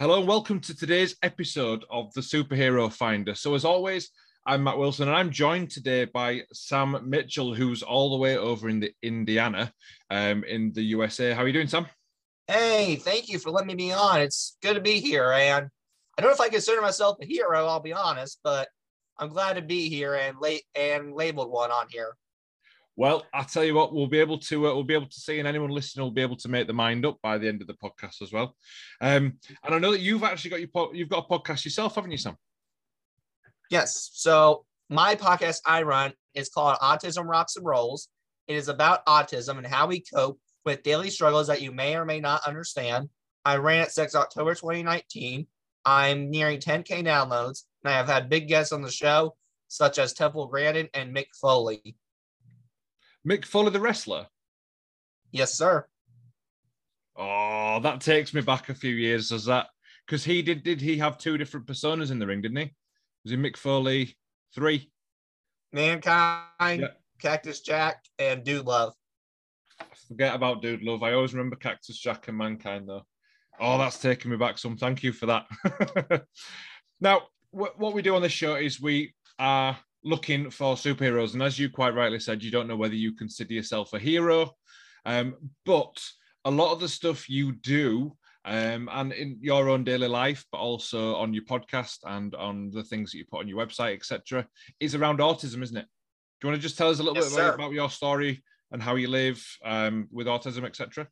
Hello and welcome to today's episode of the Superhero Finder. So, as always, I'm Matt Wilson and I'm joined today by Sam Mitchell, who's all the way over in the Indiana, um, in the USA. How are you doing, Sam? Hey, thank you for letting me be on. It's good to be here, and I don't know if I consider myself a hero. I'll be honest, but I'm glad to be here and late and labeled one on here. Well, I tell you what, we'll be able to uh, we'll be able to see, and anyone listening will be able to make the mind up by the end of the podcast as well. Um, and I know that you've actually got your po- you've got a podcast yourself, haven't you, Sam? Yes. So my podcast I run is called Autism Rocks and Rolls. It is about autism and how we cope with daily struggles that you may or may not understand. I ran it since October 2019. I'm nearing 10k downloads, and I have had big guests on the show, such as Temple Grandin and Mick Foley. Mick Foley, the wrestler. Yes, sir. Oh, that takes me back a few years. Does that? Because he did. Did he have two different personas in the ring? Didn't he? Was he Mick Foley three? Mankind, yeah. Cactus Jack, and Dude Love. Forget about Dude Love. I always remember Cactus Jack and Mankind though. Oh, that's taking me back some. Thank you for that. now, what we do on this show is we are looking for superheroes. And as you quite rightly said, you don't know whether you consider yourself a hero. Um, but a lot of the stuff you do, um, and in your own daily life, but also on your podcast and on the things that you put on your website, etc., is around autism, isn't it? Do you want to just tell us a little yes, bit about, about, your story and how you live um, with autism, etc.?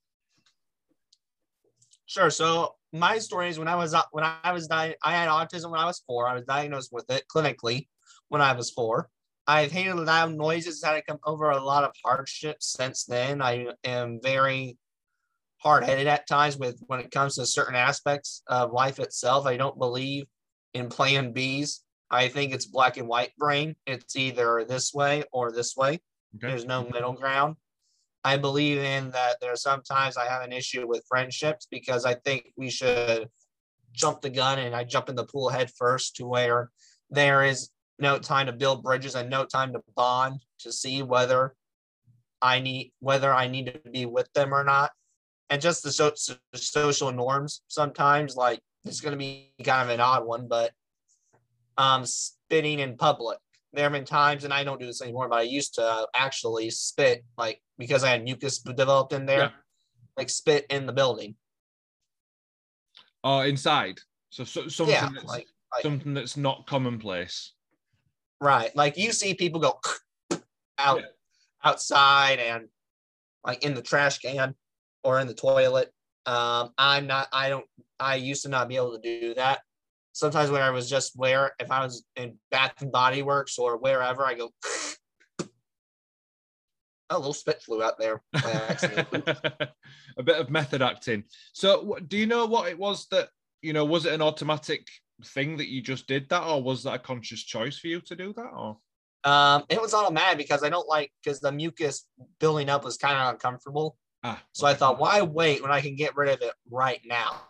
Sure. So my story is when I was when I was di- I had autism when I was four. I was diagnosed with it clinically when I was four. I've hated loud noises, had to come over a lot of hardships since then. I am very hard headed at times with when it comes to certain aspects of life itself. I don't believe in plan Bs. I think it's black and white brain. It's either this way or this way. Okay. There's no middle ground. I believe in that there are sometimes I have an issue with friendships because I think we should jump the gun and I jump in the pool head first to where there is no time to build bridges and no time to bond to see whether I need whether I need to be with them or not. And just the, so, so, social norms sometimes like it's going to be kind of an odd one, but um, spitting in public. There have been times, and I don't do this anymore, but I used to actually spit like because I had mucus developed in there, yeah. like spit in the building. Oh, uh, inside. So, so something yeah, that's like, like, something that's not commonplace. Right. Like you see people go out yeah. outside and like in the trash can or in the toilet. Um, I'm not, I don't, I used to not be able to do that. Sometimes when I was just where, if I was in Bath and Body Works or wherever, I go, a little spit flew out there. a bit of method acting. So, do you know what it was that you know? Was it an automatic thing that you just did that, or was that a conscious choice for you to do that? Or um, it was automatic because I don't like because the mucus building up was kind of uncomfortable. Ah, so I thought, why wait when I can get rid of it right now?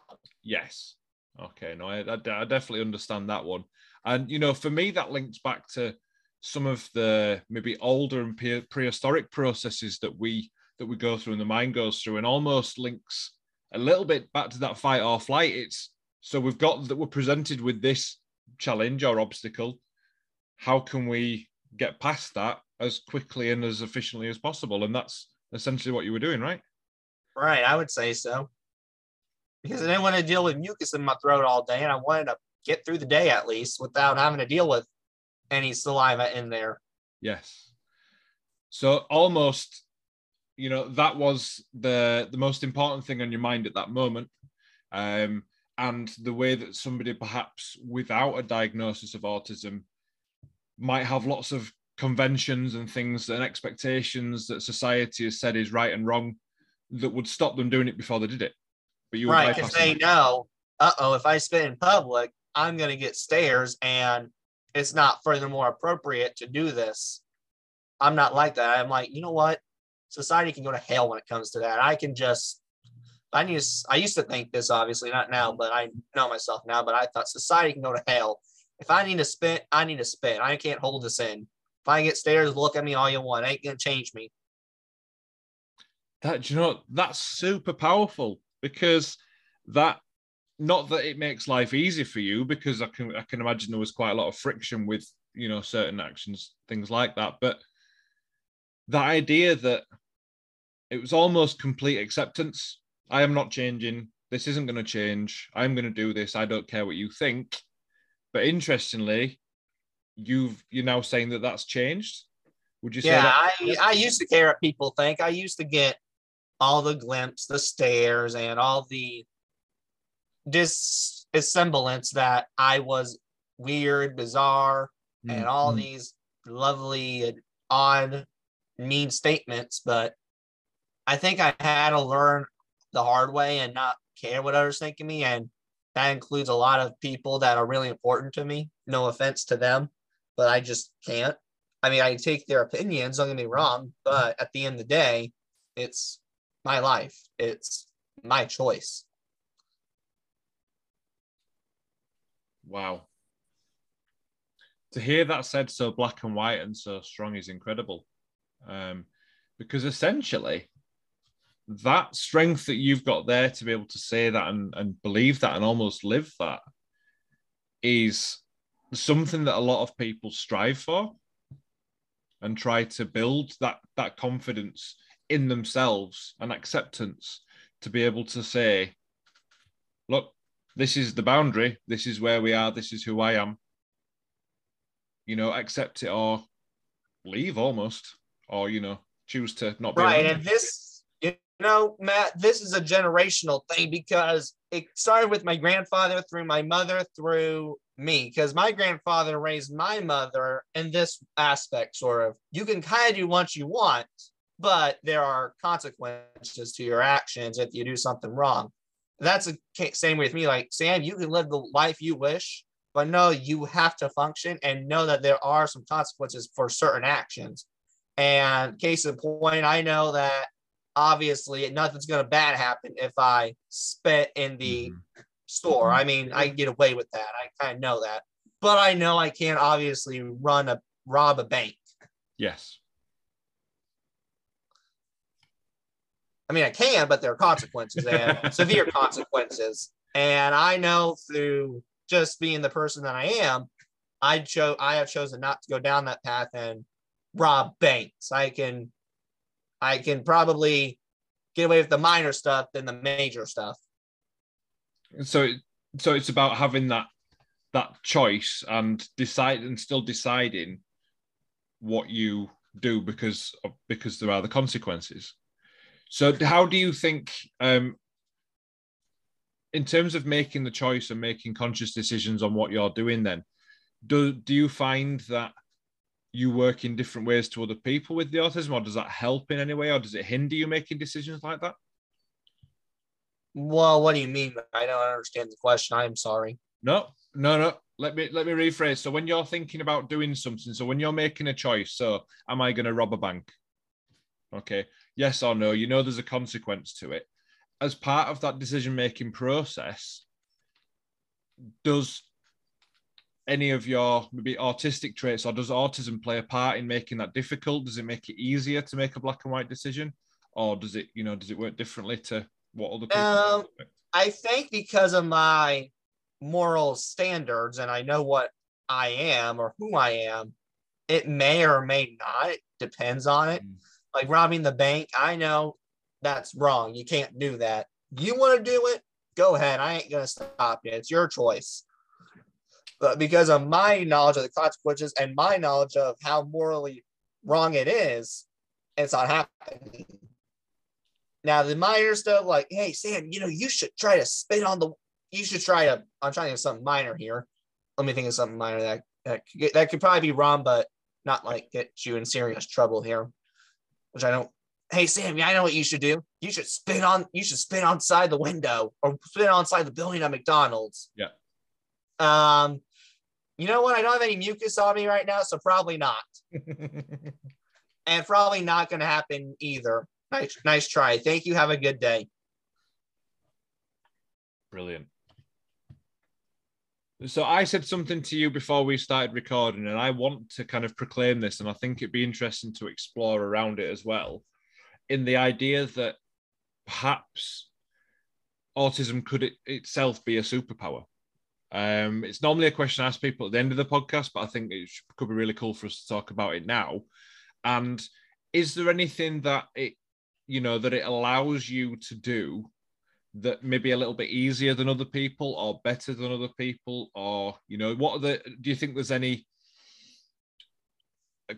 Yes. Okay. No, I, I, I definitely understand that one. And you know, for me, that links back to some of the maybe older and pre- prehistoric processes that we that we go through and the mind goes through, and almost links a little bit back to that fight or flight. It's so we've got that we're presented with this challenge or obstacle. How can we get past that as quickly and as efficiently as possible? And that's essentially what you were doing, right? Right, I would say so. Because I didn't want to deal with mucus in my throat all day, and I wanted to get through the day at least without having to deal with any saliva in there. Yes. So almost, you know, that was the the most important thing on your mind at that moment. Um, and the way that somebody perhaps without a diagnosis of autism might have lots of conventions and things and expectations that society has said is right and wrong that would stop them doing it before they did it. But you right because they know, uh oh, if I spit in public, I'm going to get stares, and it's not furthermore appropriate to do this. I'm not like that. I'm like, you know what? Society can go to hell when it comes to that. I can just I to, I used to think this, obviously not now, but I know myself now. But I thought society can go to hell. If I need to spit, I need to spit. I can't hold this in. If I get stares, look at me all you want. ain't gonna change me. That you know that's super powerful because that not that it makes life easy for you because I can I can imagine there was quite a lot of friction with you know certain actions, things like that. But the idea that it was almost complete acceptance. I am not changing. This isn't going to change. I'm going to do this. I don't care what you think. But interestingly, you've you're now saying that that's changed. Would you say? Yeah? I, I used to care what people think. I used to get all the glimpse, the stares, and all the dissemblance that I was weird, bizarre, mm-hmm. and all mm. these lovely, and odd, mean statements. But I think I had to learn the hard way and not care what others think of me. And that includes a lot of people that are really important to me. No offense to them, but I just can't. I mean, I take their opinions, don't get me wrong, but at the end of the day, it's my life. It's my choice. Wow. To hear that said so black and white and so strong is incredible. Um, because essentially, that strength that you've got there to be able to say that and, and believe that and almost live that is something that a lot of people strive for and try to build that that confidence in themselves and acceptance to be able to say look this is the boundary. This is where we are. This is who i am. You know accept it or leave almost or you know choose to not be right and this know matt this is a generational thing because it started with my grandfather through my mother through me because my grandfather raised my mother in this aspect sort of. You can kind of do what you want but there are consequences to your actions if you do something wrong. That's the same with me like sam you can live the life you wish but no you have to function and know that there are some consequences for certain actions. And case in point i know that obviously nothing's going to bad happen if i spit in the mm-hmm store. I mean, I get away with that. I kind of know that. But I know I can't obviously run a rob a bank. Yes. I mean, I can, but there are consequences and severe consequences. And I know through just being the person that I am, I chose I have chosen not to go down that path and rob banks. I can I can probably get away with the minor stuff than the major stuff. So so it's about having that that choice and decide and still deciding what you do because because there are the consequences. So how do you think um in terms of making the choice and making conscious decisions on what you're doing then do do you find that you work in different ways to other people with the autism or does that help in any way or does it hinder you making decisions like that well, what do you mean? I don't understand the question. I'm sorry. No, no, no. Let me let me rephrase. So when you're thinking about doing something, so when you're making a choice, so am I going to rob a bank? Okay, yes or no. You know there's a consequence to it. As part of that decision making process, does any of your maybe autistic traits or does autism play a part in making that difficult? Does it make it easier to make a black and white decision, or does it you know does it work differently to what other people um, I think because of my moral standards and I know what I am or who I am, it may or may not. It depends on it. Mm. Like robbing the bank, I know that's wrong. You can't do that. You want to do it? Go ahead. I ain't gonna stop you. It's your choice. But because of my knowledge of the consequences and my knowledge of how morally wrong it is, it's not happening. Now the minor stuff, like, hey Sam, you know, you should try to spit on the. You should try to. I'm trying to something minor here. Let me think of something minor that that could, get, that could probably be wrong, but not like get you in serious trouble here. Which I don't. Hey Sam, I know what you should do. You should spit on. You should spit outside the window or spit outside the building at McDonald's. Yeah. Um, you know what? I don't have any mucus on me right now, so probably not. and probably not going to happen either. Nice, nice try. Thank you. Have a good day. Brilliant. So I said something to you before we started recording, and I want to kind of proclaim this, and I think it'd be interesting to explore around it as well. In the idea that perhaps autism could it itself be a superpower? Um, it's normally a question I ask people at the end of the podcast, but I think it could be really cool for us to talk about it now. And is there anything that it, you know, that it allows you to do that maybe a little bit easier than other people or better than other people? Or, you know, what are the, do you think there's any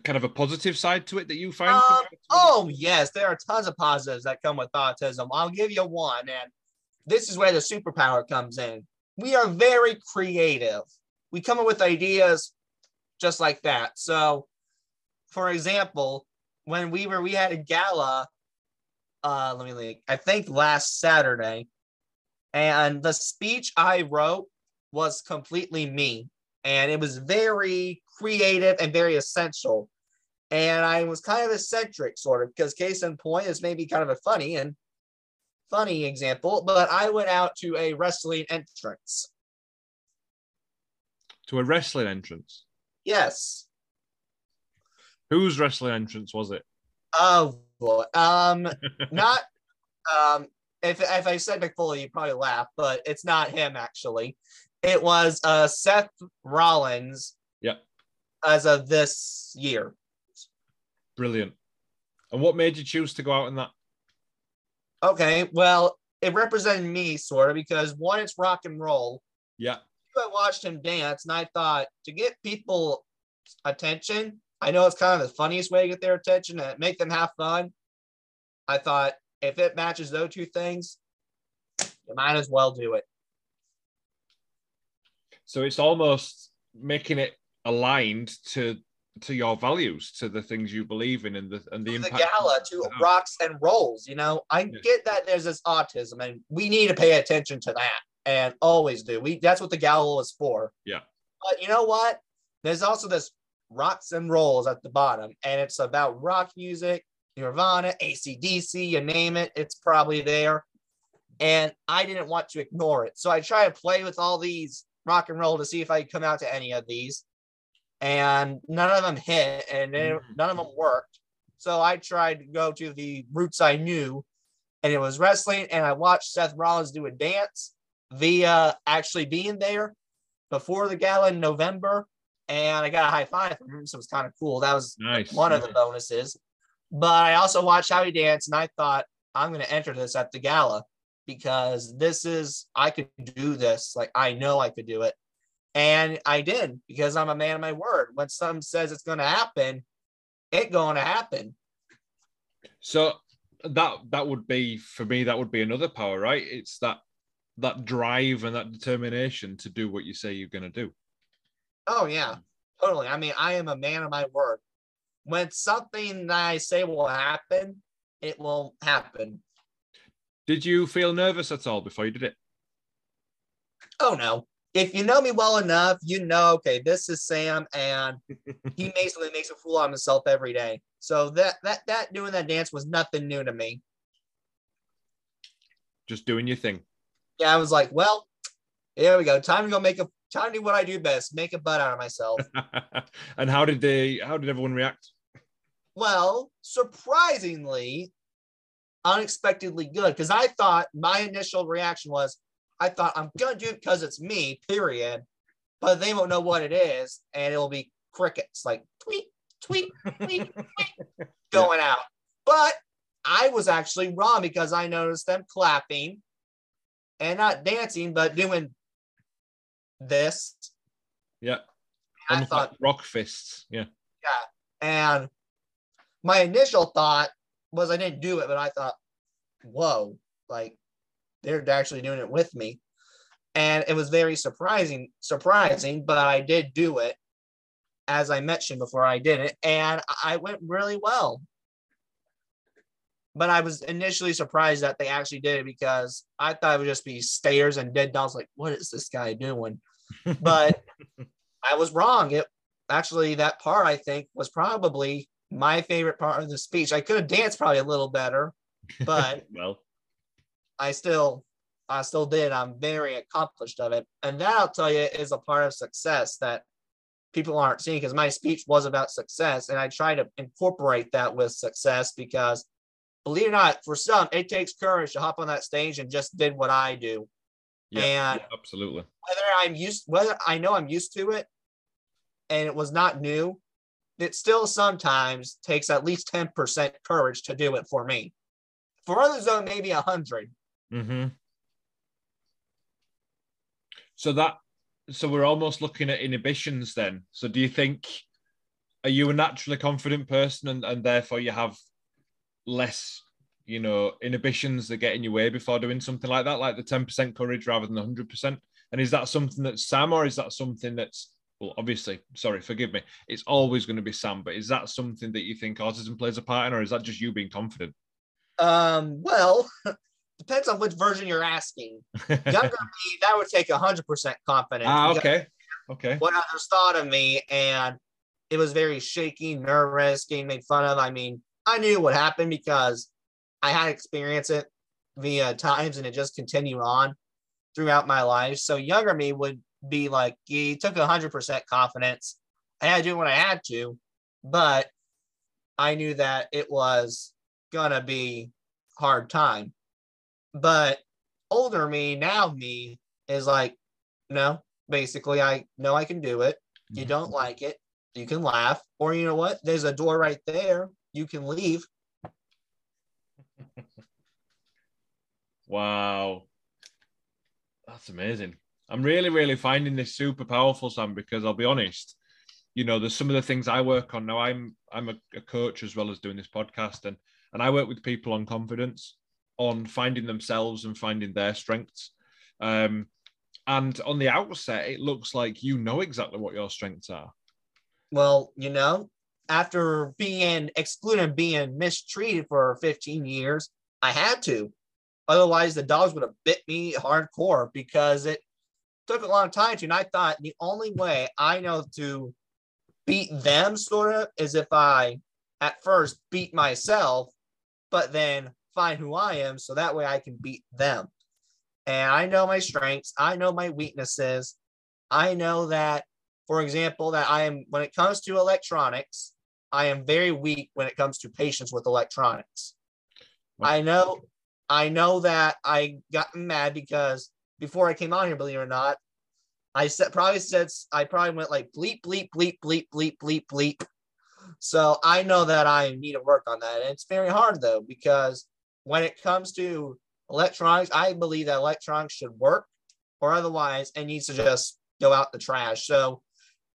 kind of a positive side to it that you find? Um, oh, yes, there are tons of positives that come with autism. I'll give you one. And this is where the superpower comes in we are very creative. We come up with ideas just like that. So, for example, when we were we had a gala, uh, let me think, I think last Saturday, and the speech I wrote was completely me, and it was very creative and very essential. And I was kind of eccentric, sort of, because case in point is maybe kind of a funny and funny example, but I went out to a wrestling entrance. To a wrestling entrance? Yes. Whose wrestling entrance was it? Oh boy. Um not um if if I said Mick Foley, you'd probably laugh, but it's not him actually. It was uh Seth Rollins. Yeah. As of this year. Brilliant. And what made you choose to go out in that? Okay, well, it represented me sort of because one, it's rock and roll. Yeah. I watched him dance and I thought to get people attention, I know it's kind of the funniest way to get their attention and make them have fun. I thought if it matches those two things, you might as well do it. So it's almost making it aligned to to your values, to the things you believe in, and the and the to impact. The gala to rocks and rolls. You know, I yeah. get that there's this autism, and we need to pay attention to that, and always do. We that's what the gala is for. Yeah. But you know what? There's also this rocks and rolls at the bottom, and it's about rock music, Nirvana, ACDC, you name it, it's probably there. And I didn't want to ignore it. So I try to play with all these rock and roll to see if I come out to any of these and none of them hit and mm-hmm. none of them worked. So I tried to go to the roots I knew, and it was wrestling. And I watched Seth Rollins do a dance via actually being there before the gala in November. And I got a high five from him. So it was kind of cool. That was nice. one of the bonuses. But I also watched how he danced, and I thought, I'm going to enter this at the gala because this is, I could do this. Like, I know I could do it. And I did because I'm a man of my word. When something says it's going to happen, it going to happen. So that that would be for me. That would be another power, right? It's that that drive and that determination to do what you say you're going to do. Oh yeah, totally. I mean, I am a man of my word. When something that I say will happen, it will happen. Did you feel nervous at all before you did it? Oh no if you know me well enough, you know, okay, this is Sam, and he basically makes a fool out of himself every day. So that that that doing that dance was nothing new to me. Just doing your thing. Yeah, I was like, well, here we go. Time to go make a time to do what I do best, make a butt out of myself. and how did they how did everyone react? Well, surprisingly, unexpectedly good. Because I thought my initial reaction was, I thought I'm gonna do it because it's me, period. But they won't know what it is, and it'll be crickets, like tweet, tweet, tweet, tweet, going out. But I was actually wrong because I noticed them clapping and not dancing, but doing this. Yeah. I thought like rock fists. Yeah. Yeah. And my initial thought was I didn't do it, but I thought, whoa, like they're actually doing it with me. And it was very surprising, surprising, but I did do it as I mentioned before I did it, and I went really well. But I was initially surprised that they actually did it because I thought it would just be stairs and dead dolls. Like, what is this guy doing? But I was wrong. It actually that part I think was probably my favorite part of the speech. I could have danced probably a little better, but well, I still I still did. I'm very accomplished of it. And that I'll tell you is a part of success that people aren't seeing because my speech was about success. And I try to incorporate that with success because believe it or not, for some, it takes courage to hop on that stage and just did what I do. Yeah, and yeah, absolutely. whether I'm used, whether I know I'm used to it, and it was not new, it still sometimes takes at least ten percent courage to do it for me. For others, though, maybe a hundred. Mm-hmm. So that so we're almost looking at inhibitions then. So do you think are you a naturally confident person and, and therefore you have less, you know, inhibitions that get in your way before doing something like that, like the 10% courage rather than the 100%? And is that something that's Sam or is that something that's well, obviously, sorry, forgive me. It's always going to be Sam, but is that something that you think autism plays a part in, or is that just you being confident? Um, well, depends on which version you're asking. Younger me, that would take hundred percent confidence. ah, okay. Okay. What others thought of me, and it was very shaky, nervous, getting made fun of. I mean, I knew what happened because I had experienced it via times, and it just continued on throughout my life. So younger me would be like, he took hundred percent confidence. I had to do what I had to, but I knew that it was gonna be hard time. But older me, now me, is like, no, basically, I know I can do it. You mm-hmm. don't like it, you can laugh. Or you know what? There's a door right there. You can leave. Wow. That's amazing. I'm really, really finding this super powerful, Sam, because I'll be honest, you know, there's some of the things I work on now. I'm I'm a, a coach as well as doing this podcast and and I work with people on confidence, on finding themselves and finding their strengths. Um, and on the outset, it looks like you know exactly what your strengths are. Well, you know, after being excluded, being mistreated for 15 years, I had to. Otherwise, the dogs would have bit me hardcore because it took a long time to. And I thought the only way I know to beat them, sort of, is if I at first beat myself, but then find who I am so that way I can beat them. And I know my strengths, I know my weaknesses. I know that, for example, that I am, when it comes to electronics, I am very weak when it comes to patience with electronics. I know, I know that I got mad because before I came on here, believe it or not, I said probably said I probably went like bleep bleep bleep bleep bleep bleep bleep. So I know that I need to work on that. And it's very hard though, because when it comes to electronics, I believe that electronics should work or otherwise it needs to just go out the trash. So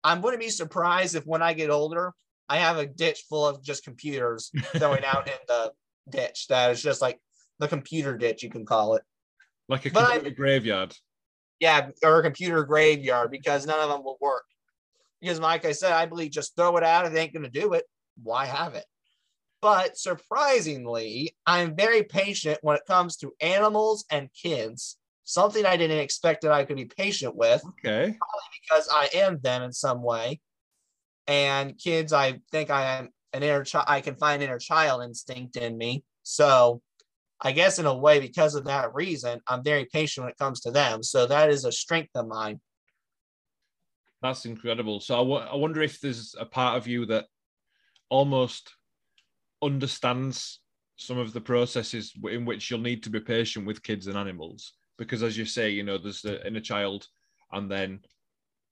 I'm going to be surprised if when I get older, I have a ditch full of just computers going out in the ditch that is just like the computer ditch, you can call it. Like a But I- computer graveyard. Yeah, or a computer graveyard because none of them will work. Because, like I said, I believe just throw it out. If it ain't going to do it, why have it? But surprisingly, I'm very patient when it comes to animals and kids. Something I didn't expect that I could be patient with Okay. Probably because I am them in some way. And kids, I think I am an inner child. I can find inner child instinct in me. So I guess in a way, because of that reason, I'm very patient when it comes to them. So that is a strength of mine. That's incredible. So I I wonder if there's a part of you that almost understands some of the processes in which you'll need to be patient with kids and animals. Because as you say, you know, there's the inner child, and then,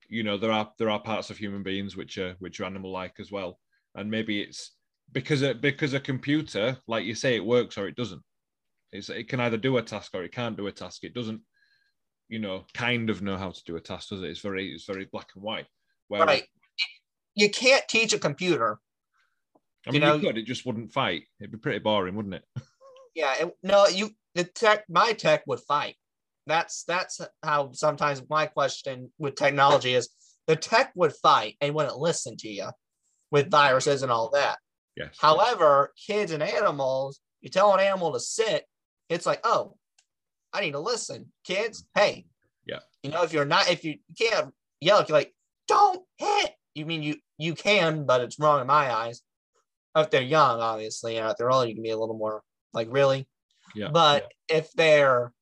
you know, there are there are parts of human beings which are which are animal like as well. And maybe it's because a, because a computer, like you say, it works or it doesn't. It's, it can either do a task or it can't do a task. It doesn't you know, kind of know how to do a task, does it? It's very, it's very black and white. Right. You can't teach a computer. I mean, you you, could. It just wouldn't fight. It'd be pretty boring, wouldn't it? Yeah. it- no, you the tech my tech would fight. That's that's how sometimes my question with technology is the tech would fight and wouldn't listen to you with viruses and all that. Yes. However, kids and animals, you tell an animal to sit, it's like, oh, I need to listen. Kids, mm-hmm. hey. Yeah. You know, if you're not, if you, you can't yell, if you're like, don't hit. You mean you you can, but it's wrong in my eyes. If they're young, obviously, and if they're older, you can be a little more like, really. Yeah. But if they're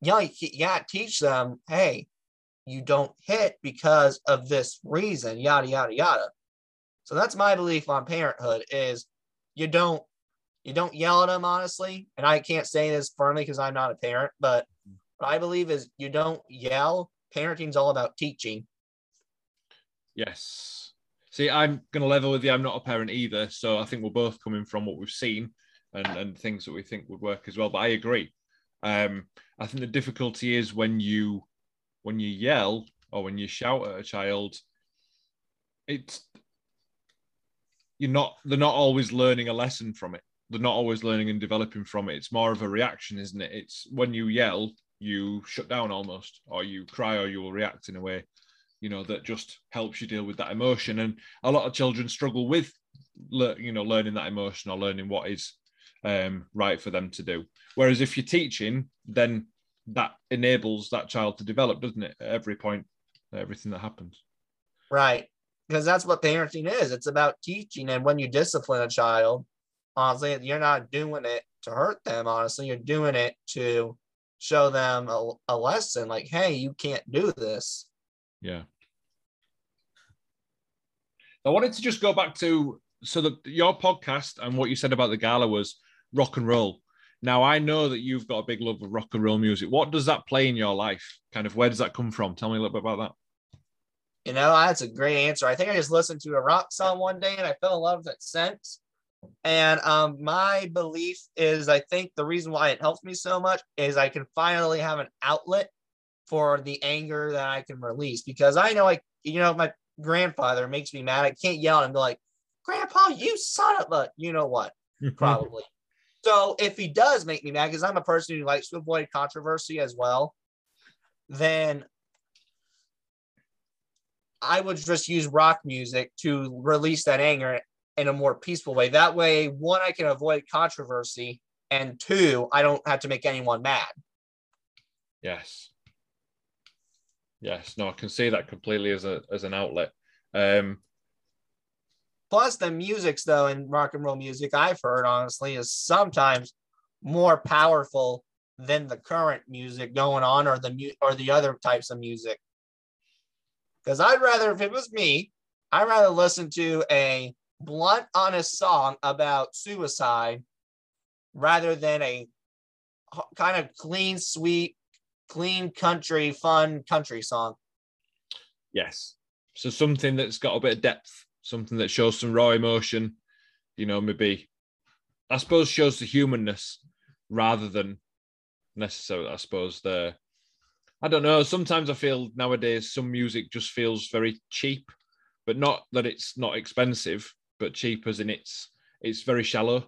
young, you you teach them, hey, you don't hit because of this reason, yada yada yada. So that's my belief on parenthood is you don't you don't yell at them honestly. And I can't say this firmly because I'm not a parent, but what I believe is you don't yell. Parenting's all about teaching. Yes. See, I'm going to level with you. I'm not a parent either. So I think we're both coming from what we've seen and, and things that we think would work as well. But I agree. Um, I think the difficulty is when you when you yell or when you shout at a child, it's you're not they're not always learning a lesson from it. They're not always learning and developing from it. It's more of a reaction, isn't it? It's when you yell, you shut down almost, or you cry, or you will react in a way, you know, that just helps you deal with that emotion. And a lot of children struggle with, you know, learning that emotion or learning what is um, right for them to do. Whereas if you're teaching, then that enables that child to develop, doesn't it? At every point, everything that happens. Right. Because that's what parenting is. It's about teaching. And when you discipline a child, honestly, you're not doing it to hurt them. Honestly, you're doing it to show them a, a lesson like, hey, you can't do this. Yeah. I wanted to just go back to so that your podcast and what you said about the gala was rock and roll. Now I know that you've got a big love of rock and roll music. What does that play in your life? Kind of where does that come from? Tell me a little bit about that. You know, that's a great answer. I think I just listened to a rock song one day and I fell in love with it since. And um, my belief is I think the reason why it helps me so much is I can finally have an outlet for the anger that I can release because I know, like, you know, my grandfather makes me mad. I can't yell at and be like, Grandpa, you son of a, you know what? Probably. So if he does make me mad, because I'm a person who likes to avoid controversy as well, then I would just use rock music to release that anger in a more peaceful way. That way, one, I can avoid controversy, and two, I don't have to make anyone mad. Yes. Yes. No, I can see that completely as a as an outlet. Um, Plus, the music's though in rock and roll music I've heard honestly is sometimes more powerful than the current music going on or the mu- or the other types of music. Because I'd rather, if it was me, I'd rather listen to a blunt, honest song about suicide rather than a kind of clean, sweet, clean country, fun country song. Yes. So something that's got a bit of depth something that shows some raw emotion, you know, maybe I suppose shows the humanness rather than necessarily, I suppose, the I don't know. Sometimes I feel nowadays some music just feels very cheap, but not that it's not expensive, but cheap as in it's it's very shallow.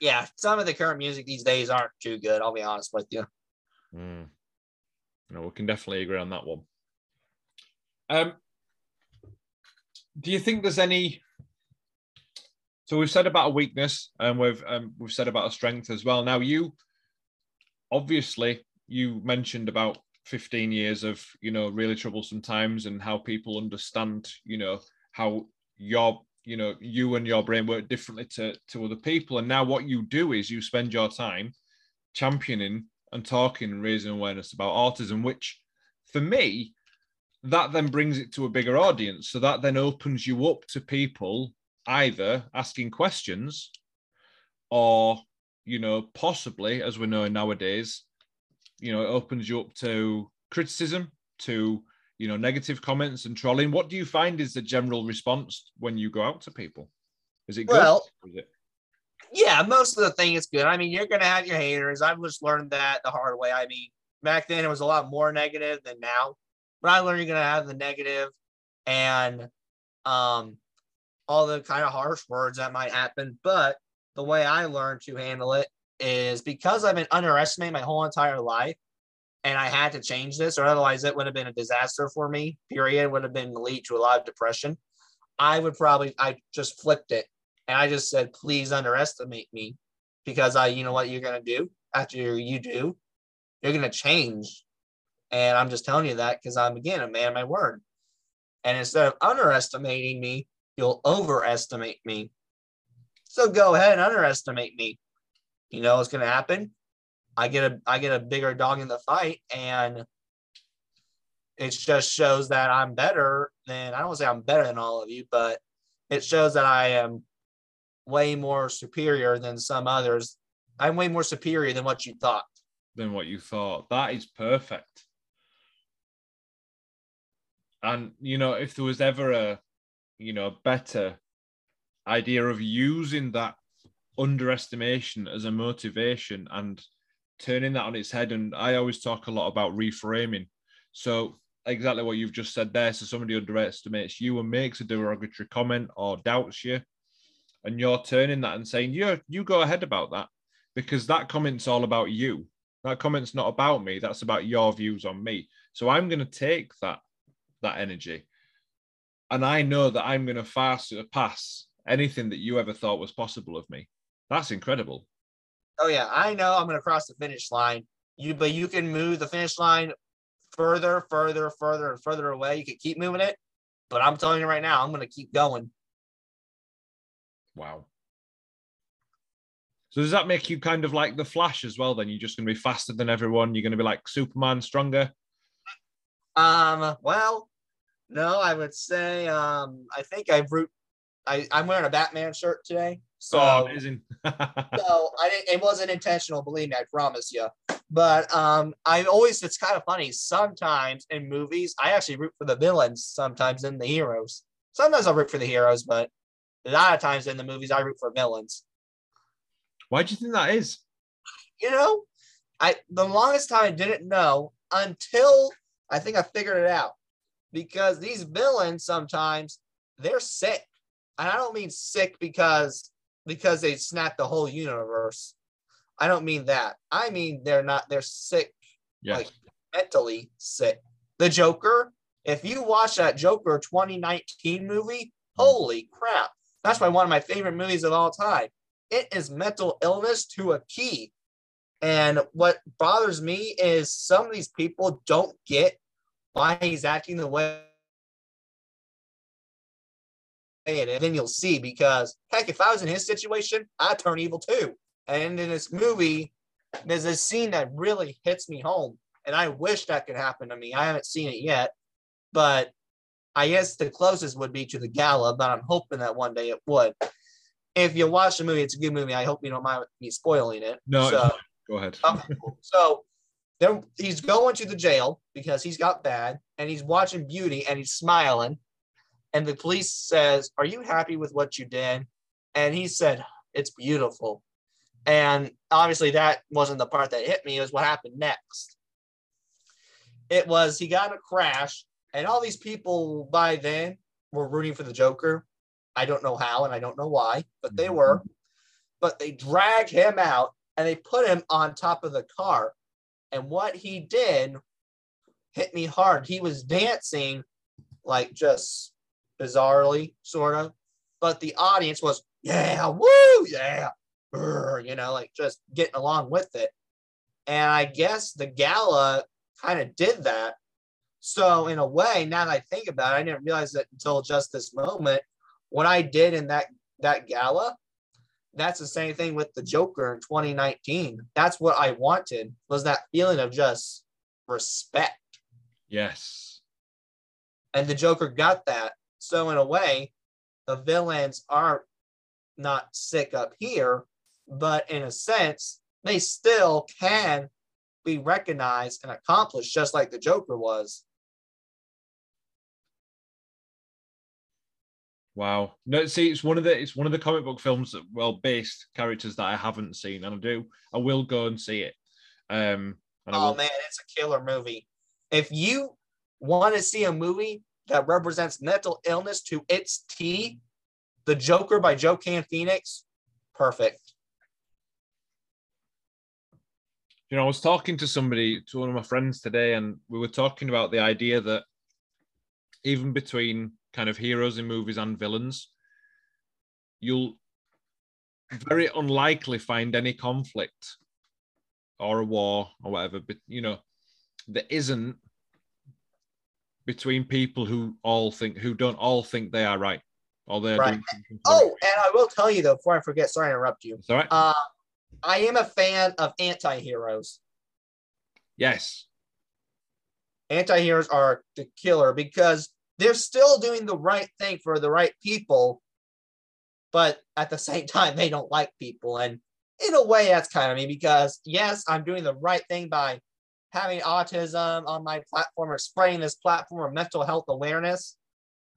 Yeah, some of the current music these days aren't too good. I'll be honest with you. Mm. No, we can definitely agree on that one. Um, do you think there's any? So we've said about a weakness, and we've um, we've said about a strength as well. Now you, obviously, you mentioned about 15 years of you know really troublesome times and how people understand you know how your you know you and your brain work differently to to other people and now what you do is you spend your time championing and talking and raising awareness about autism which for me that then brings it to a bigger audience. So that then opens you up to people either asking questions or, you know, possibly, as we know nowadays, you know, it opens you up to criticism, to, you know, negative comments and trolling. What do you find is the general response when you go out to people? Is it good? Well, is it? Yeah, most of the thing is good. I mean, you're gonna have your haters. I've just learned that the hard way. I mean, back then it was a lot more negative than now. But I learned you're gonna have the negative and um all the kind of harsh words that might happen. But the way I learned to handle it is because I've been underestimated my whole entire life and I had to change this, or otherwise it would have been a disaster for me, period. It would have been lead to a lot of depression. I would probably I just flipped it and I just said, please underestimate me because I, you know what you're gonna do after you do, you're gonna change and I'm just telling you that because I'm, again, a man of my word. And instead of underestimating me, you'll overestimate me. So go ahead and underestimate me. You know what's going to happen? I get a I get a bigger dog in the fight, and it just shows that I'm better than I don't say I'm better than all of you, but it shows that I am way more superior than some others. I'm way more superior than what you thought. Than what you thought. That is perfect. And you know, if there was ever a, you know, better idea of using that underestimation as a motivation and turning that on its head. And I always talk a lot about reframing. So exactly what you've just said there. So somebody underestimates you and makes a derogatory comment or doubts you, and you're turning that and saying, "You, you go ahead about that," because that comment's all about you. That comment's not about me. That's about your views on me. So I'm going to take that that energy, and I know that I'm going to far surpass uh, anything that you ever thought was possible of me. That's incredible. Oh yeah, I know I'm going to cross the finish line. You, but you can move the finish line further, further, further, and further away. You can keep moving it, but I'm telling you right now, I'm going to keep going. Wow. So does that make you kind of like the Flash as well? Then you're just going to be faster than everyone. You're going to be like Superman, stronger. Um. Well, no, I would say. Um. I think I root. I I'm wearing a Batman shirt today. So, oh, amazing. so I didn't, it wasn't intentional, believe me, I promise you. But um, I always, it's kind of funny. Sometimes in movies, I actually root for the villains, sometimes in the heroes. Sometimes I'll root for the heroes, but a lot of times in the movies, I root for villains. Why do you think that is? You know, I the longest time I didn't know until I think I figured it out. Because these villains sometimes they're sick. And I don't mean sick because because they snap the whole universe. I don't mean that. I mean they're not they're sick, yes. like mentally sick. The Joker, if you watch that Joker 2019 movie, hmm. holy crap. That's why one of my favorite movies of all time. It is mental illness to a key. And what bothers me is some of these people don't get why he's acting the way and then you'll see because heck, if I was in his situation, I'd turn evil too. And in this movie, there's a scene that really hits me home, and I wish that could happen to me. I haven't seen it yet, but I guess the closest would be to the gala, but I'm hoping that one day it would. If you watch the movie, it's a good movie. I hope you don't mind me spoiling it. No, so, go ahead. so there, he's going to the jail because he's got bad, and he's watching Beauty, and he's smiling, and the police says, "Are you happy with what you did?" And he said, "It's beautiful." And obviously, that wasn't the part that hit me. It was what happened next. It was he got in a crash, and all these people by then were rooting for the Joker. I don't know how, and I don't know why, but they mm-hmm. were. But they dragged him out and they put him on top of the car. And what he did hit me hard. He was dancing like just bizarrely, sort of. But the audience was, yeah, woo, yeah, you know, like just getting along with it. And I guess the gala kind of did that. So in a way, now that I think about it, I didn't realize that until just this moment. What I did in that that gala, that's the same thing with the Joker in 2019. That's what I wanted was that feeling of just respect. Yes. And the Joker got that. So in a way, the villains aren't not sick up here, but in a sense, they still can be recognized and accomplished just like the Joker was. Wow. No, see, it's one of the it's one of the comic book films that well based characters that I haven't seen, and I do I will go and see it. Um oh man, it's a killer movie. If you want to see a movie that represents mental illness to its T. The Joker by Joaquin Phoenix, perfect. You know, I was talking to somebody, to one of my friends today, and we were talking about the idea that even between kind of heroes in movies and villains, you'll very unlikely find any conflict or a war or whatever, but you know, there isn't between people who all think who don't all think they are right or they're right. Oh, and I will tell you though, before I forget, sorry to interrupt you. It's all right. Uh, I am a fan of anti-heroes. Yes. Anti-heroes are the killer because they're still doing the right thing for the right people, but at the same time, they don't like people. And in a way, that's kind of me because yes, I'm doing the right thing by having autism on my platform or spreading this platform of mental health awareness.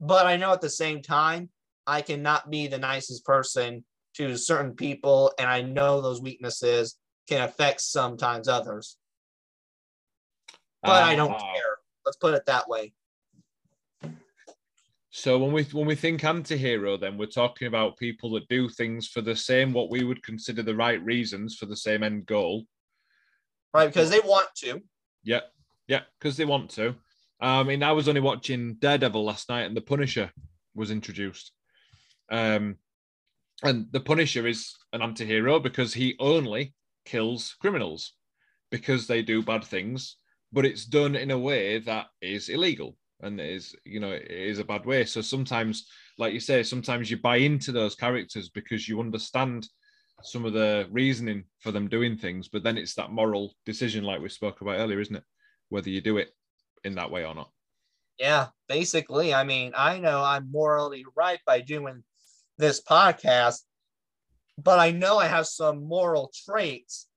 But I know at the same time, I cannot be the nicest person to certain people. And I know those weaknesses can affect sometimes others. But uh, I don't ah. care. Let's put it that way. So when we when we think anti-hero, then we're talking about people that do things for the same what we would consider the right reasons for the same end goal. Right, because they want to. Yeah, yeah, because they want to. I mean, I was only watching Daredevil last night, and the Punisher was introduced. Um, and the Punisher is an anti-hero because he only kills criminals because they do bad things, but it's done in a way that is illegal and is you know it is a bad way. So sometimes, like you say, sometimes you buy into those characters because you understand some of the reasoning for them doing things, but then it's that moral decision, like we spoke about earlier, isn't it? Whether you do it in that way or not. Yeah, basically. I mean, I know I'm morally right by doing this podcast, but I know I have some moral traits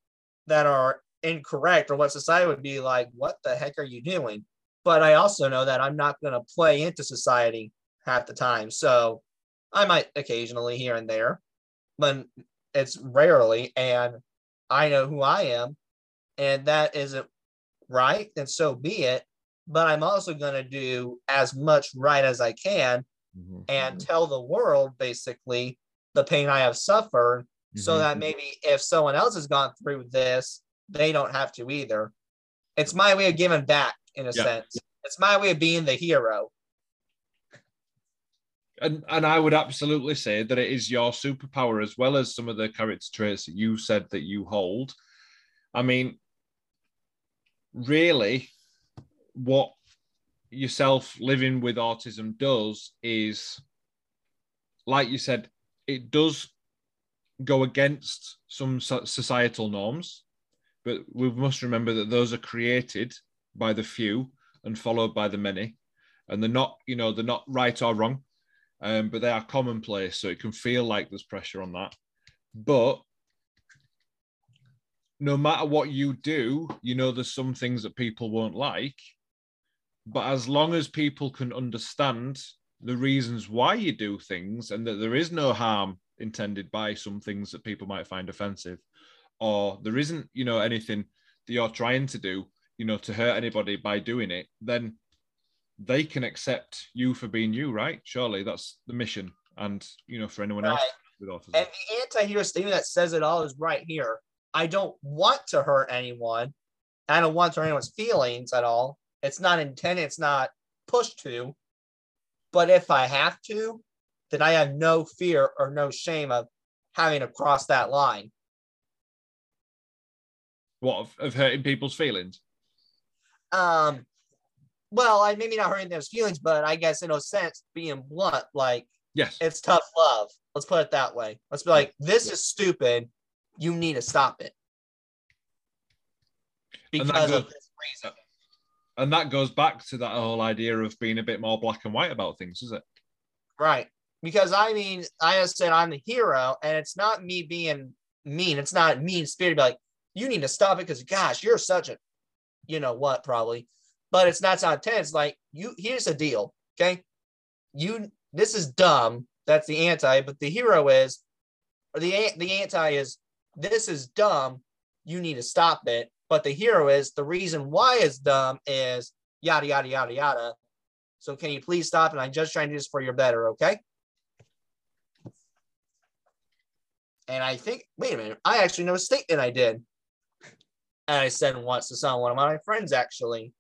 that are incorrect or what society would be like, what the heck are you doing? But I also know that I'm not going to play into society half the time. So I might occasionally here and there, but it's rarely. And I know who I am, and that isn't right. And so be it. But I'm also going to do as much right as I can mm-hmm. and tell the world basically the pain I have suffered mm-hmm. so that maybe if someone else has gone through this, they don't have to either. It's my way of giving back in a yeah. sense. It's my way of being the hero. And and I would absolutely say that it is your superpower as well as some of the character traits that you said that you hold. I mean, really, what yourself living with autism does is, like you said, it does go against some societal norms, but we must remember that those are created by the few and followed by the many, and they're not, you know, they're not right or wrong, um, but they are commonplace. So it can feel like there's pressure on that, but no matter what you do, you know, there's some things that people won't like, but as long as people can understand the reasons why you do things and that there is no harm intended by some things that people might find offensive, or there isn't, you know, anything that you're trying to do, you know, to hurt anybody by doing it, then they can accept you for being you, right? Surely that's the mission. And, you know, for anyone right. else. And the anti hero statement that says it all is right here. I don't want to hurt anyone. I don't want to hurt anyone's feelings at all. It's not intended, it's not pushed to. But if I have to, then I have no fear or no shame of having to cross that line. What of, of hurting people's feelings? Um, well, I maybe not hurting their feelings, but I guess in a sense, being blunt, like yes, it's tough love. Let's put it that way. Let's be like, this is stupid. You need to stop it because goes, of this reason and that goes back to that whole idea of being a bit more black and white about things, is it? Right. Because I mean, I just said I'm the hero, and it's not me being mean. It's not mean spirited. Like you need to stop it because gosh, you're such a, you know what, probably. But it's not so intense. Like you, here's a deal. Okay, you. This is dumb. That's the anti. But the hero is, or the the anti is. This is dumb. You need to stop it. But the hero is the reason why it's dumb is yada yada yada yada. So can you please stop? And I'm just trying to do this for your better, okay? And I think, wait a minute, I actually know a statement I did. And I said once to someone, one of my friends actually.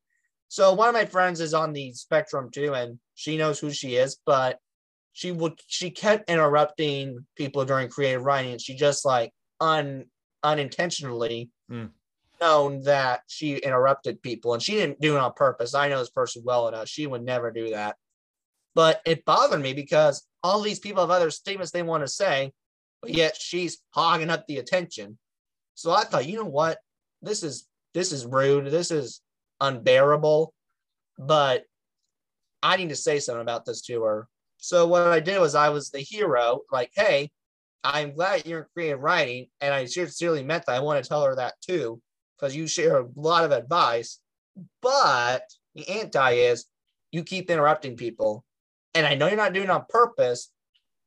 So one of my friends is on the spectrum too, and she knows who she is, but she would she kept interrupting people during creative writing, and she just like un unintentionally mm known that she interrupted people and she didn't do it on purpose. I know this person well enough. She would never do that. But it bothered me because all these people have other statements they want to say, but yet she's hogging up the attention. So I thought, you know what? This is this is rude. This is unbearable. But I need to say something about this to her. So what I did was I was the hero, like, hey, I'm glad you're in creative writing, and I sincerely meant that. I want to tell her that too, because you share a lot of advice. But the anti is you keep interrupting people, and I know you're not doing it on purpose,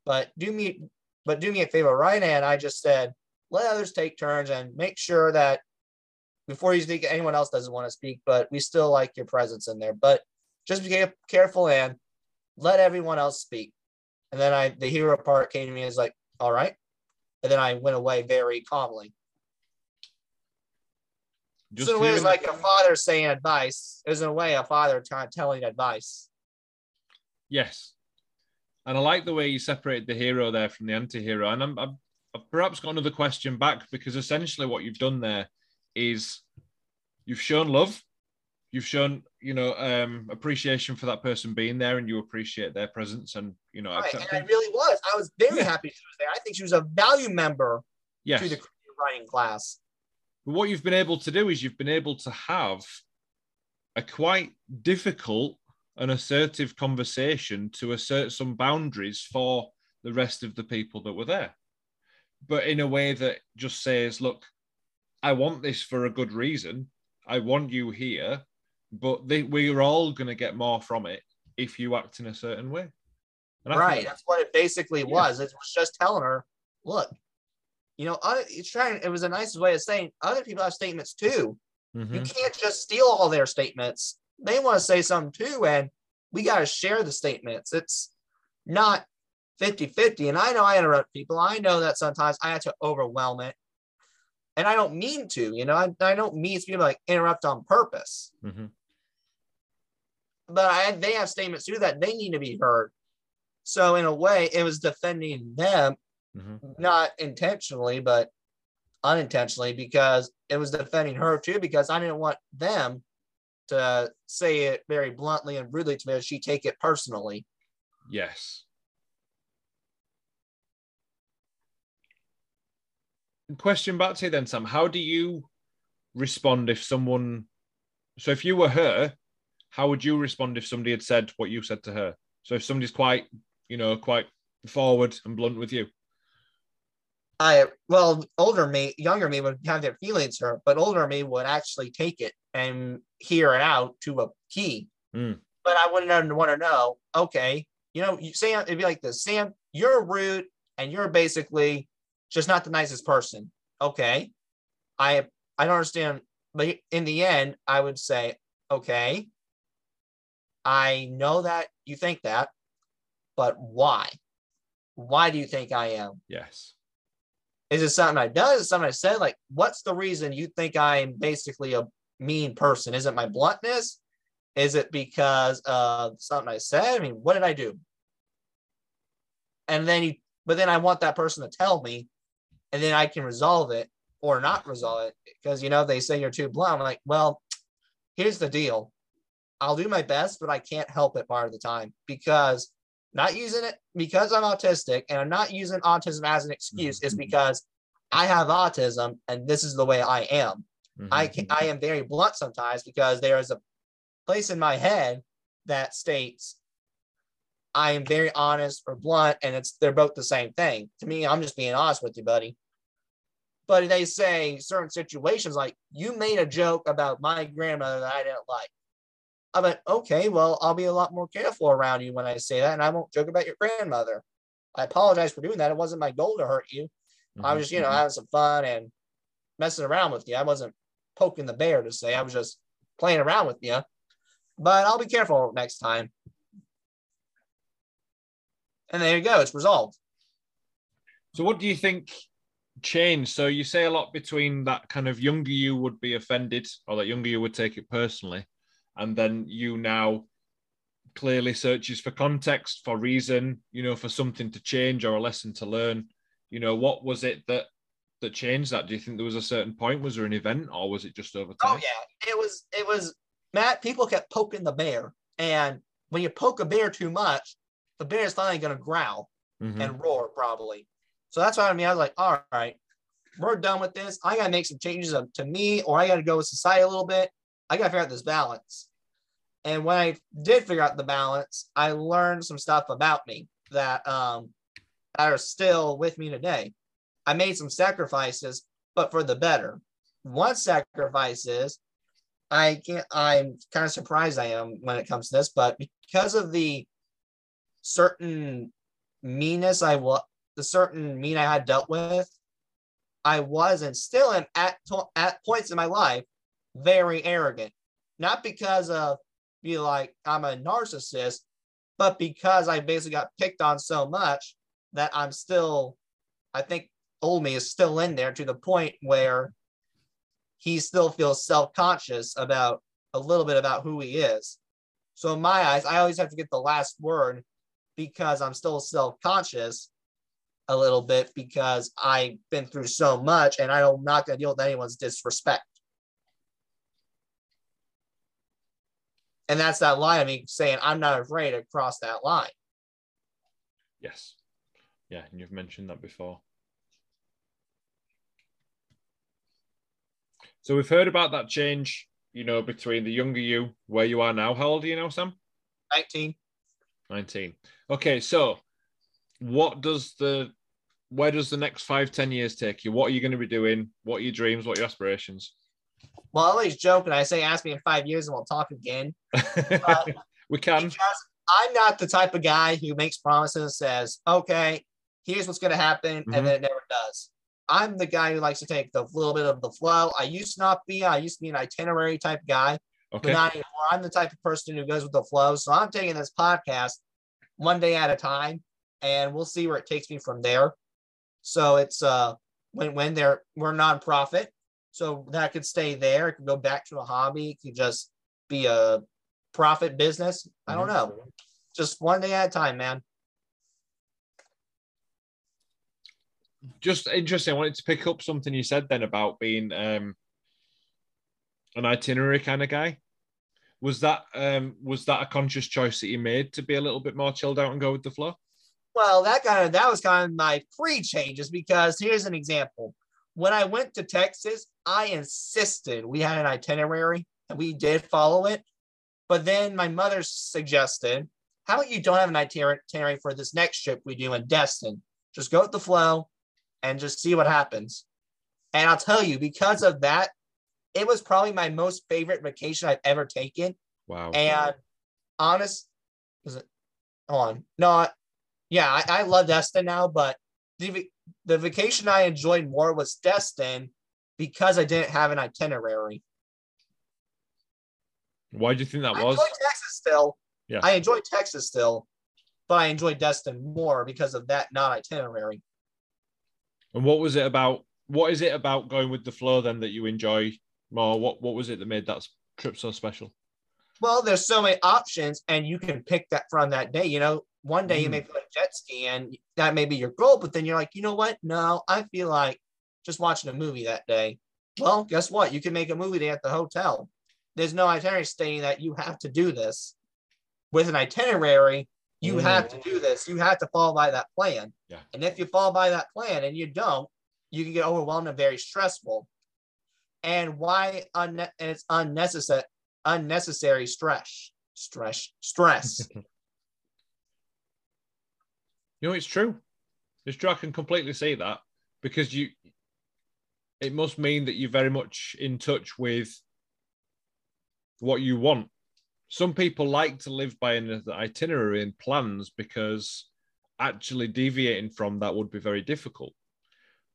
but do me, but do me a favor, right? And I just said, let others take turns and make sure that before you speak, anyone else doesn't want to speak, but we still like your presence in there. But just be careful and let everyone else speak. And then I, the hero part came to me as like, all right. And then I went away very calmly. Just so it was like a father saying advice. It was in a way a father trying telling advice. Yes. And I like the way you separated the hero there from the anti-hero. And I'm, I'm I've perhaps got another question back because essentially what you've done there is you've shown love, you've shown you know um, appreciation for that person being there, and you appreciate their presence, and you know, right. and I really was. I was very yeah. happy she was there. I think she was a value member yes. to the writing class. But what you've been able to do is you've been able to have a quite difficult and assertive conversation to assert some boundaries for the rest of the people that were there but in a way that just says, look, I want this for a good reason. I want you here, but they, we're all going to get more from it if you act in a certain way. right. That's what it basically yeah. was. It was just telling her, look, you know, it's trying, it was a nice way of saying other people have statements too. Mm-hmm. You can't just steal all their statements. They want to say something too. And we got to share the statements. It's not 50 50. And I know I interrupt people. I know that sometimes I have to overwhelm it. And I don't mean to, you know, I, I don't mean to be like interrupt on purpose. Mm-hmm. But I, they have statements too that they need to be heard. So, in a way, it was defending them, mm-hmm. not intentionally, but unintentionally, because it was defending her too, because I didn't want them to say it very bluntly and rudely to me, she take it personally. Yes. Question back to you then, Sam. How do you respond if someone? So if you were her, how would you respond if somebody had said what you said to her? So if somebody's quite, you know, quite forward and blunt with you. I well, older me, younger me would have their feelings hurt, but older me would actually take it and hear it out to a key. Mm. But I wouldn't want to know. Okay, you know, Sam, it'd be like this. Sam, you're rude, and you're basically just not the nicest person. Okay. I I don't understand. But in the end, I would say, okay, I know that you think that, but why? Why do you think I am? Yes. Is it something I done? Is it something I said? Like, what's the reason you think I'm basically a mean person? Is it my bluntness? Is it because of something I said? I mean, what did I do? And then you, but then I want that person to tell me and then I can resolve it or not resolve it because you know they say you're too blunt. I'm like, well, here's the deal. I'll do my best, but I can't help it part of the time because not using it because I'm autistic and I'm not using autism as an excuse mm-hmm. is because I have autism and this is the way I am. Mm-hmm. I can I am very blunt sometimes because there is a place in my head that states I am very honest or blunt and it's they're both the same thing. To me, I'm just being honest with you, buddy but they say certain situations like you made a joke about my grandmother that I didn't like. I'm like, okay, well, I'll be a lot more careful around you when I say that, and I won't joke about your grandmother. I apologize for doing that. It wasn't my goal to hurt you. Mm-hmm. I was just, you know, mm-hmm. having some fun and messing around with you. I wasn't poking the bear to say I was just playing around with you. But I'll be careful next time. And there you go. It's resolved. So, what do you think change. So you say a lot between that kind of younger you would be offended or that younger you would take it personally, and then you now clearly searches for context, for reason, you know, for something to change or a lesson to learn. You know, what was it that that changed that? Do you think there was a certain point? Was there an event or was it just over time? Oh yeah, it was. It was Matt. People kept poking the bear, and when you poke a bear too much, the bear is finally going to growl mm-hmm. and roar probably. So that's why I mean. I was like, all right, we're done with this. I got to make some changes to me, or I got to go with society a little bit. I got to figure out this balance. And when I did figure out the balance, I learned some stuff about me that um that are still with me today. I made some sacrifices, but for the better. One sacrifice is I can't I'm kind of surprised I am when it comes to this, but because of the certain meanness I was the certain mean I had dealt with, I was and still am at at points in my life very arrogant. Not because of be like I'm a narcissist, but because I basically got picked on so much that I'm still, I think old me is still in there to the point where he still feels self-conscious about a little bit about who he is. So in my eyes, I always have to get the last word because I'm still self-conscious a little bit because I've been through so much and I'm not going to deal with anyone's disrespect. And that's that line of me saying, I'm not afraid to cross that line. Yes. Yeah, and you've mentioned that before. So we've heard about that change, you know, between the younger you, where you are now. How old are you now, Sam? 19. 19. Okay, so what does the where does the next five, ten years take you? What are you going to be doing? What are your dreams? What are your aspirations? Well, I always joke and I say, ask me in five years and we'll talk again. we can. I'm not the type of guy who makes promises and says, okay, here's what's going to happen, mm-hmm. and then it never does. I'm the guy who likes to take the little bit of the flow. I used to not be. I used to be an itinerary type guy, okay. but not anymore. I'm the type of person who goes with the flow. So I'm taking this podcast one day at a time, and we'll see where it takes me from there. So it's uh when when they're we're nonprofit, so that could stay there. It could go back to a hobby. It could just be a profit business. I don't mm-hmm. know. Just one day at a time, man. just interesting. I wanted to pick up something you said then about being um, an itinerary kind of guy. Was that um, was that a conscious choice that you made to be a little bit more chilled out and go with the flow? Well, that kind of that was kind of my free changes because here's an example. When I went to Texas, I insisted we had an itinerary and we did follow it. But then my mother suggested, how about you don't have an itinerary for this next trip we do in Destin? Just go with the flow and just see what happens. And I'll tell you, because of that, it was probably my most favorite vacation I've ever taken. Wow. And honest, is it on? No, yeah, I, I love Destin now, but the, the vacation I enjoyed more was Destin because I didn't have an itinerary. Why do you think that I was? Texas still. Yeah. I enjoy Texas still, but I enjoy Destin more because of that not itinerary. And what was it about? What is it about going with the flow then that you enjoy more? What What was it that made that trip so special? Well, there's so many options, and you can pick that from that day. You know, one day mm. you may feel like jet ski, and that may be your goal, but then you're like, you know what? No, I feel like just watching a movie that day. Well, guess what? You can make a movie day at the hotel. There's no itinerary stating that you have to do this. With an itinerary, you mm. have to do this. You have to follow by that plan. Yeah. And if you follow by that plan and you don't, you can get overwhelmed and very stressful. And why unne- and it's unnecessary unnecessary stress. Stress. Stress. you know, it's true. It's true. I can completely see that because you it must mean that you're very much in touch with what you want some people like to live by an itinerary and plans because actually deviating from that would be very difficult.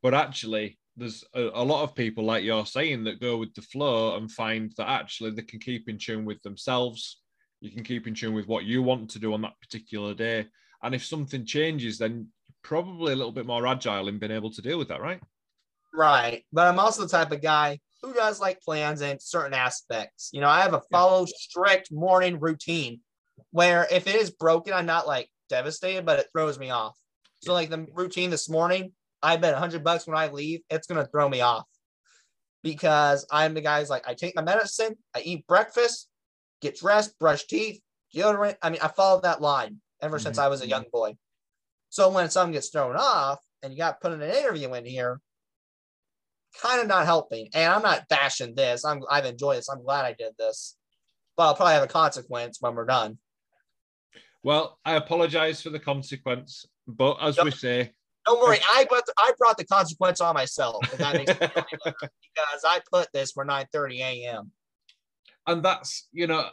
But actually, there's a, a, lot of people, like you're saying, that go with the flow and find that actually they can keep in tune with themselves. You can keep in tune with what you want to do on that particular day. And if something changes, then probably a little bit more agile in being able to deal with that, right? Right. But I'm also the type of guy who does like plans in certain aspects. You know, I have a follow strict morning routine where if it is broken, I'm not like devastated, but it throws me off. So like the routine this morning, I bet hundred bucks when I leave, it's gonna throw me off because I'm the guy's like I take my medicine, I eat breakfast, get dressed, brush teeth, deodorant. I mean, I follow that line ever mm-hmm. since I was a young boy. So when something gets thrown off and you got put in an interview in here, kind of not helping. And I'm not bashing this. I'm I've enjoyed this. I'm glad I did this. But I'll probably have a consequence when we're done. Well, I apologize for the consequence, but as Yep. we say, Don't worry, I brought the, I brought the consequence on myself. If that makes me feel any better, because I put this for 9:30 a.m. and that's you know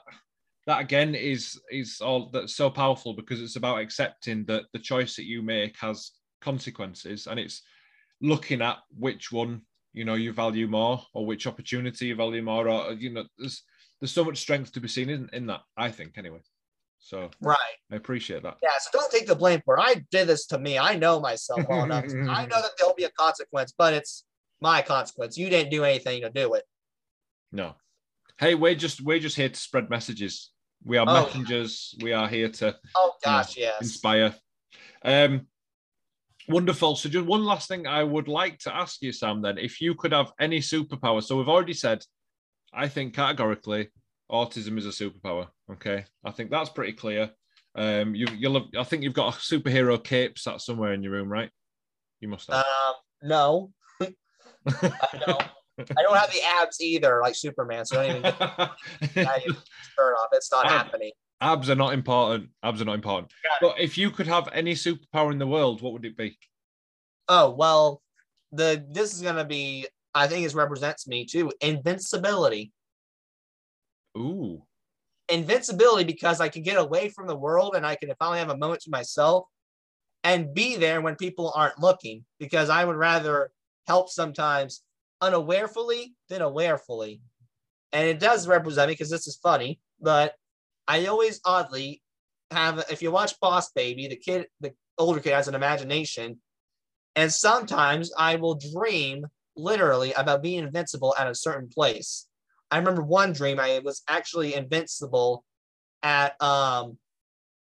that again is is all that's so powerful because it's about accepting that the choice that you make has consequences and it's looking at which one you know you value more or which opportunity you value more or you know there's there's so much strength to be seen in, in that i think anyway so Right. i appreciate that Yeah. So don't take the blame for it. I did this to me. I know myself well enough. I know that there'll be a consequence, but it's my consequence. You didn't do anything to do it. no hey we're just we're just here to spread messages we are Oh. messengers we are here to Oh gosh, yes. inspire. Um, wonderful. So, just one last thing I would like to ask you, Sam. Then, if you could have any superpower, so we've already said, I think categorically, autism is a superpower. Okay, I think that's pretty clear. Um, you, you'll have, I think you've got a superhero cape sat somewhere in your room, right? You must have. Um, no, I don't. I don't have the abs either, like Superman. So don't even get that shirt off. It's not Um, happening. Abs are not important. Abs are not important. But if you could have any superpower in the world, what would it be? Oh well, the this is gonna be. I think it represents me too. Invincibility. Ooh. Invincibility because I can get away from the world and I can finally have a moment to myself and be there when people aren't looking. Because I would rather help sometimes unawarefully than awarefully. And it does represent me because this is funny, but I always oddly have if you watch Boss Baby, the kid, the older kid has an imagination. And sometimes I will dream literally about being invincible at a certain place. I remember one dream I was actually invincible at um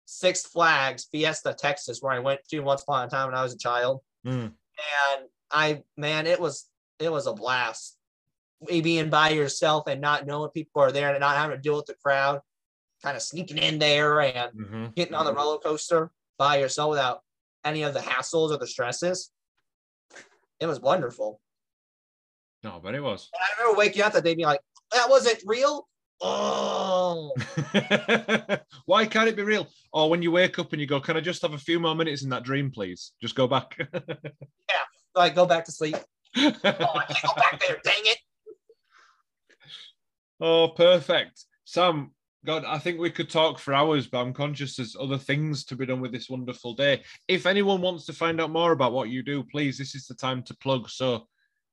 Six Flags Fiesta, Texas, where I went to once upon a time when I was a child. Mm. And I man, it was it was a blast. Being by yourself and not knowing people are there and not having to deal with the crowd, kind of sneaking in there and Mhm. getting on the roller coaster by yourself without any of the hassles or the stresses. It was wonderful. No, but it was. And I remember waking up that day being like, that wasn't real. Oh, Why can't it be real? Or when you wake up and you go, Can I just have a few more minutes in that dream, please? Just go back. Yeah. Like go back to sleep. Oh, I can't go back there. Dang it. oh, perfect. Sam, God, I think we could talk for hours, but I'm conscious there's other things to be done with this wonderful day. If anyone wants to find out more about what you do, please, this is the time to plug. So,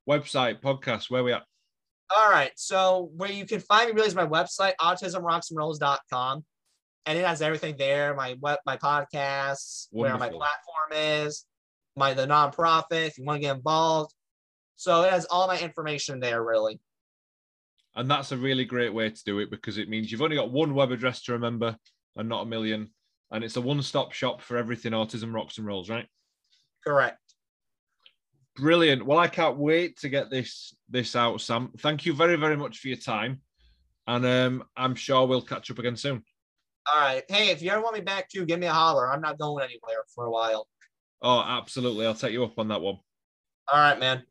website, podcast, where we at? All right. So where you can find me really is my website, autismrocksandrolls.com. And it has everything there. My web, my podcasts, where my platform is, my the nonprofit, if you want to get involved. So it has all my information there, really. And that's a really great way to do it because it means you've only got one web address to remember and not a million. And it's a one stop shop for everything autism rocks and rolls, right? Correct. Brilliant. Well, I can't wait to get this this out, Sam. Thank you very, very much for your time. And um, I'm sure we'll catch up again soon. All right. Hey, if you ever want me back too, give me a holler. I'm not going anywhere for a while. Oh, absolutely. I'll take you up on that one. All right, man.